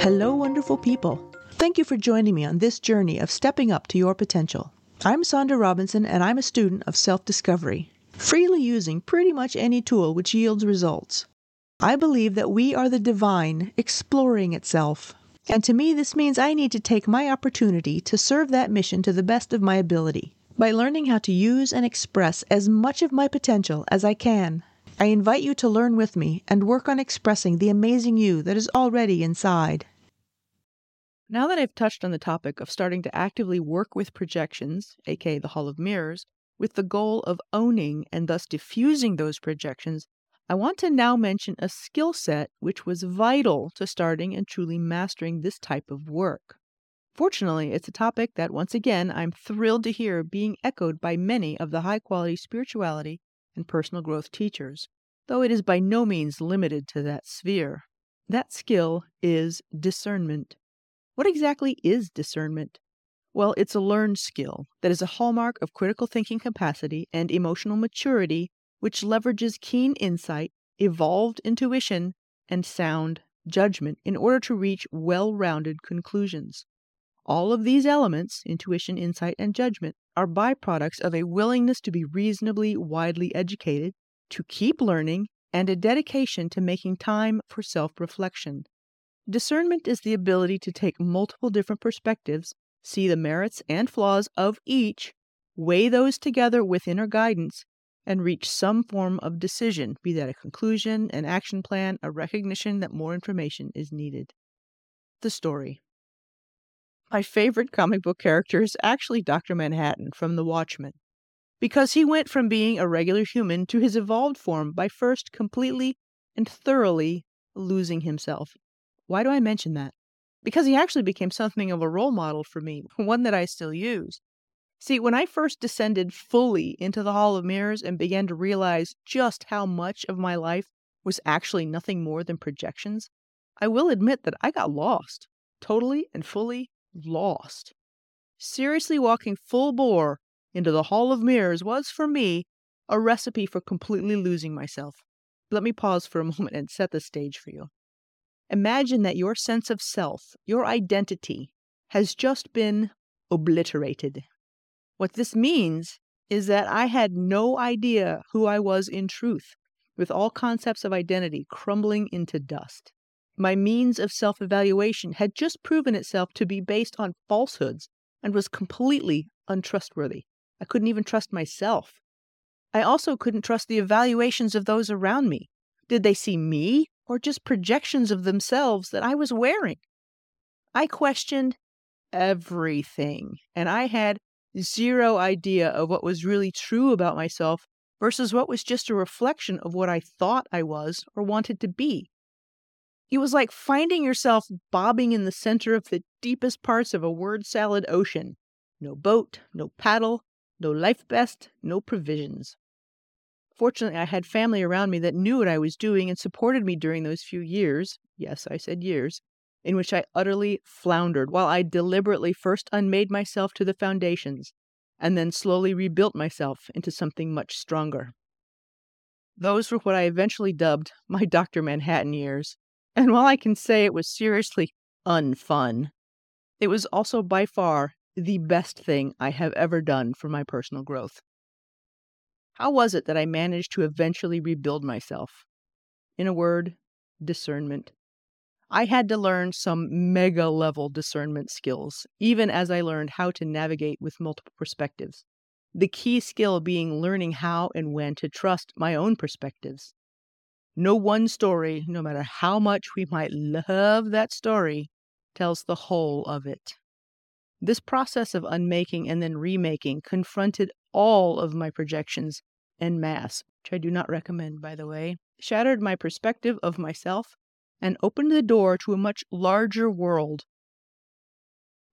Hello, wonderful people. Thank you for joining me on this journey of stepping up to your potential. I'm Sonda Robinson, and I'm a student of self discovery, freely using pretty much any tool which yields results. I believe that we are the divine exploring itself. And to me, this means I need to take my opportunity to serve that mission to the best of my ability by learning how to use and express as much of my potential as I can. I invite you to learn with me and work on expressing the amazing you that is already inside. Now that I've touched on the topic of starting to actively work with projections, aka the Hall of Mirrors, with the goal of owning and thus diffusing those projections, I want to now mention a skill set which was vital to starting and truly mastering this type of work. Fortunately, it's a topic that, once again, I'm thrilled to hear being echoed by many of the high quality spirituality and personal growth teachers, though it is by no means limited to that sphere. That skill is discernment. What exactly is discernment? Well, it's a learned skill that is a hallmark of critical thinking capacity and emotional maturity, which leverages keen insight, evolved intuition, and sound judgment in order to reach well rounded conclusions. All of these elements, intuition, insight, and judgment, are byproducts of a willingness to be reasonably widely educated, to keep learning, and a dedication to making time for self reflection. Discernment is the ability to take multiple different perspectives, see the merits and flaws of each, weigh those together with inner guidance, and reach some form of decision, be that a conclusion, an action plan, a recognition that more information is needed. The story. My favorite comic book character is actually Dr. Manhattan from The Watchmen, because he went from being a regular human to his evolved form by first completely and thoroughly losing himself. Why do I mention that? Because he actually became something of a role model for me, one that I still use. See, when I first descended fully into the Hall of Mirrors and began to realize just how much of my life was actually nothing more than projections, I will admit that I got lost, totally and fully lost. Seriously walking full bore into the Hall of Mirrors was, for me, a recipe for completely losing myself. Let me pause for a moment and set the stage for you. Imagine that your sense of self, your identity, has just been obliterated. What this means is that I had no idea who I was in truth, with all concepts of identity crumbling into dust my means of self evaluation had just proven itself to be based on falsehoods and was completely untrustworthy. I couldn't even trust myself. I also couldn't trust the evaluations of those around me. Did they see me or just projections of themselves that I was wearing? I questioned everything, and I had zero idea of what was really true about myself versus what was just a reflection of what I thought I was or wanted to be. It was like finding yourself bobbing in the center of the deepest parts of a word salad ocean. No boat, no paddle, no life vest, no provisions. Fortunately, I had family around me that knew what I was doing and supported me during those few years yes, I said years in which I utterly floundered, while I deliberately first unmade myself to the foundations and then slowly rebuilt myself into something much stronger. Those were what I eventually dubbed my Dr. Manhattan years. And while I can say it was seriously unfun, it was also by far the best thing I have ever done for my personal growth. How was it that I managed to eventually rebuild myself? In a word, discernment. I had to learn some mega level discernment skills, even as I learned how to navigate with multiple perspectives. The key skill being learning how and when to trust my own perspectives. No one story, no matter how much we might love that story, tells the whole of it. This process of unmaking and then remaking confronted all of my projections en masse, which I do not recommend, by the way, shattered my perspective of myself, and opened the door to a much larger world.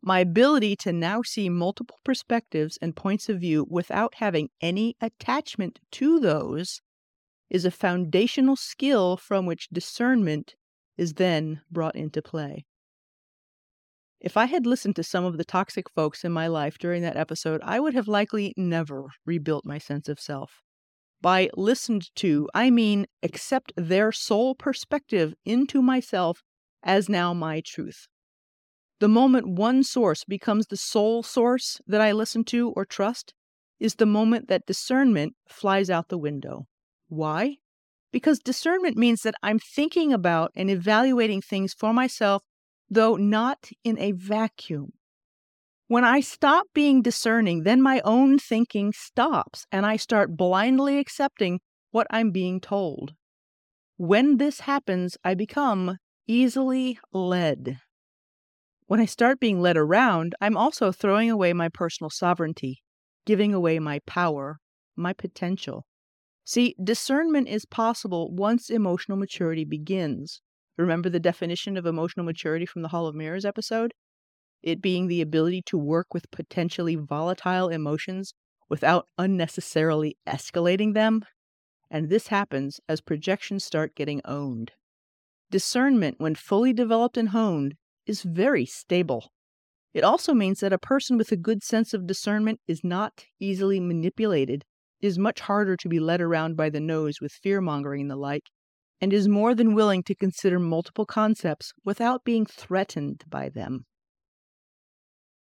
My ability to now see multiple perspectives and points of view without having any attachment to those is a foundational skill from which discernment is then brought into play. If I had listened to some of the toxic folks in my life during that episode, I would have likely never rebuilt my sense of self. By listened to, I mean accept their sole perspective into myself as now my truth. The moment one source becomes the sole source that I listen to or trust is the moment that discernment flies out the window. Why? Because discernment means that I'm thinking about and evaluating things for myself, though not in a vacuum. When I stop being discerning, then my own thinking stops and I start blindly accepting what I'm being told. When this happens, I become easily led. When I start being led around, I'm also throwing away my personal sovereignty, giving away my power, my potential. See, discernment is possible once emotional maturity begins. Remember the definition of emotional maturity from the Hall of Mirrors episode? It being the ability to work with potentially volatile emotions without unnecessarily escalating them. And this happens as projections start getting owned. Discernment, when fully developed and honed, is very stable. It also means that a person with a good sense of discernment is not easily manipulated, is much harder to be led around by the nose with fear mongering and the like, and is more than willing to consider multiple concepts without being threatened by them.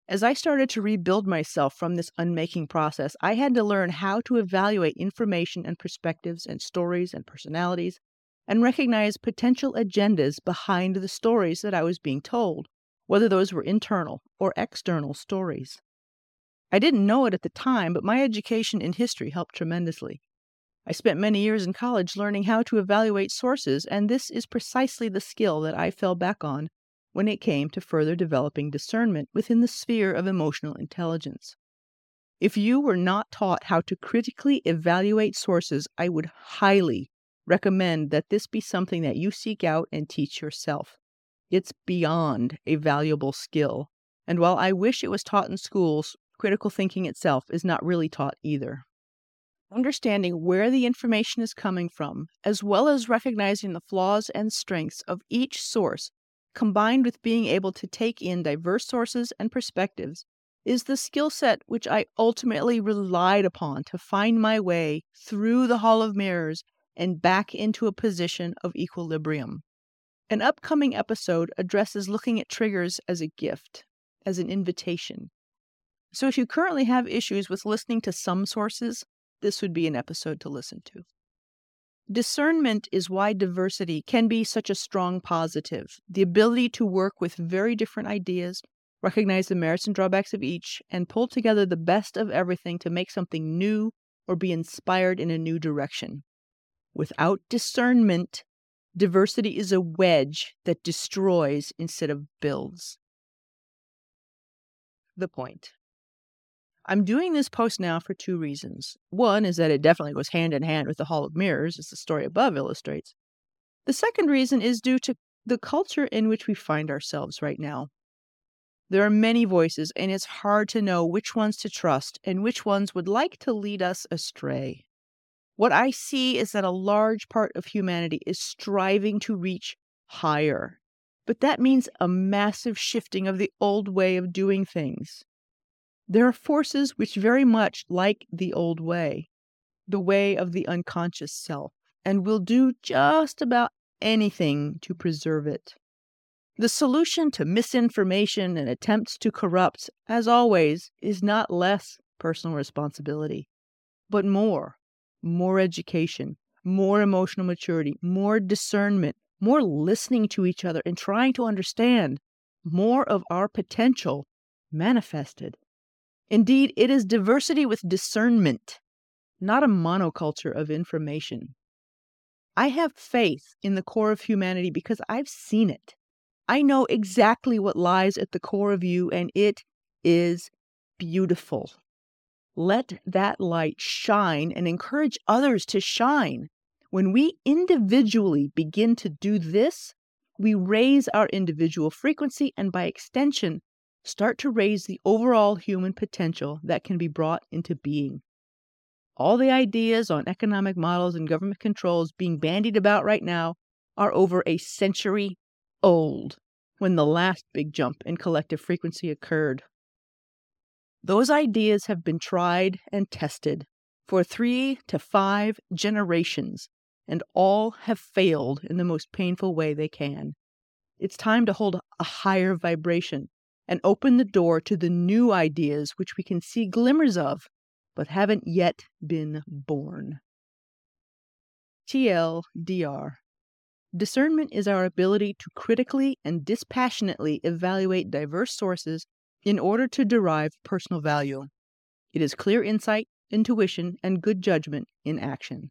As I started to rebuild myself from this unmaking process, I had to learn how to evaluate information and perspectives and stories and personalities and recognize potential agendas behind the stories that I was being told, whether those were internal or external stories. I didn't know it at the time, but my education in history helped tremendously. I spent many years in college learning how to evaluate sources, and this is precisely the skill that I fell back on when it came to further developing discernment within the sphere of emotional intelligence. If you were not taught how to critically evaluate sources, I would highly recommend that this be something that you seek out and teach yourself. It's beyond a valuable skill. And while I wish it was taught in schools, critical thinking itself is not really taught either. Understanding where the information is coming from, as well as recognizing the flaws and strengths of each source, combined with being able to take in diverse sources and perspectives, is the skill set which I ultimately relied upon to find my way through the Hall of Mirrors and back into a position of equilibrium. An upcoming episode addresses looking at triggers as a gift, as an invitation. So if you currently have issues with listening to some sources, this would be an episode to listen to. Discernment is why diversity can be such a strong positive. The ability to work with very different ideas, recognize the merits and drawbacks of each, and pull together the best of everything to make something new or be inspired in a new direction. Without discernment, diversity is a wedge that destroys instead of builds. The point. I'm doing this post now for two reasons. One is that it definitely goes hand in hand with the Hall of Mirrors, as the story above illustrates. The second reason is due to the culture in which we find ourselves right now. There are many voices, and it's hard to know which ones to trust and which ones would like to lead us astray. What I see is that a large part of humanity is striving to reach higher. But that means a massive shifting of the old way of doing things. There are forces which very much like the old way, the way of the unconscious self, and will do just about anything to preserve it. The solution to misinformation and attempts to corrupt, as always, is not less personal responsibility, but more more education, more emotional maturity, more discernment, more listening to each other and trying to understand more of our potential manifested. Indeed, it is diversity with discernment, not a monoculture of information. I have faith in the core of humanity because I've seen it. I know exactly what lies at the core of you, and it is beautiful. Let that light shine and encourage others to shine. When we individually begin to do this, we raise our individual frequency and by extension, start to raise the overall human potential that can be brought into being. All the ideas on economic models and government controls being bandied about right now are over a century old when the last big jump in collective frequency occurred. Those ideas have been tried and tested for three to five generations, and all have failed in the most painful way they can. It's time to hold a higher vibration and open the door to the new ideas which we can see glimmers of, but haven't yet been born. TLDR Discernment is our ability to critically and dispassionately evaluate diverse sources in order to derive personal value. It is clear insight, intuition, and good judgment in action.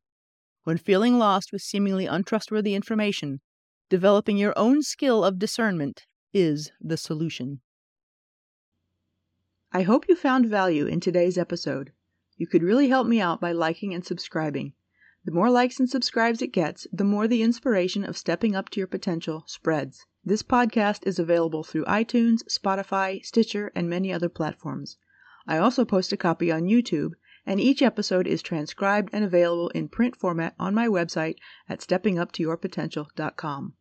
When feeling lost with seemingly untrustworthy information, developing your own skill of discernment is the solution. I hope you found value in today's episode. You could really help me out by liking and subscribing. The more likes and subscribes it gets, the more the inspiration of stepping up to your potential spreads. This podcast is available through iTunes, Spotify, Stitcher, and many other platforms. I also post a copy on YouTube, and each episode is transcribed and available in print format on my website at steppinguptoyourpotential.com.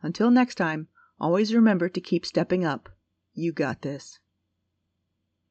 Until next time, always remember to keep stepping up. You got this.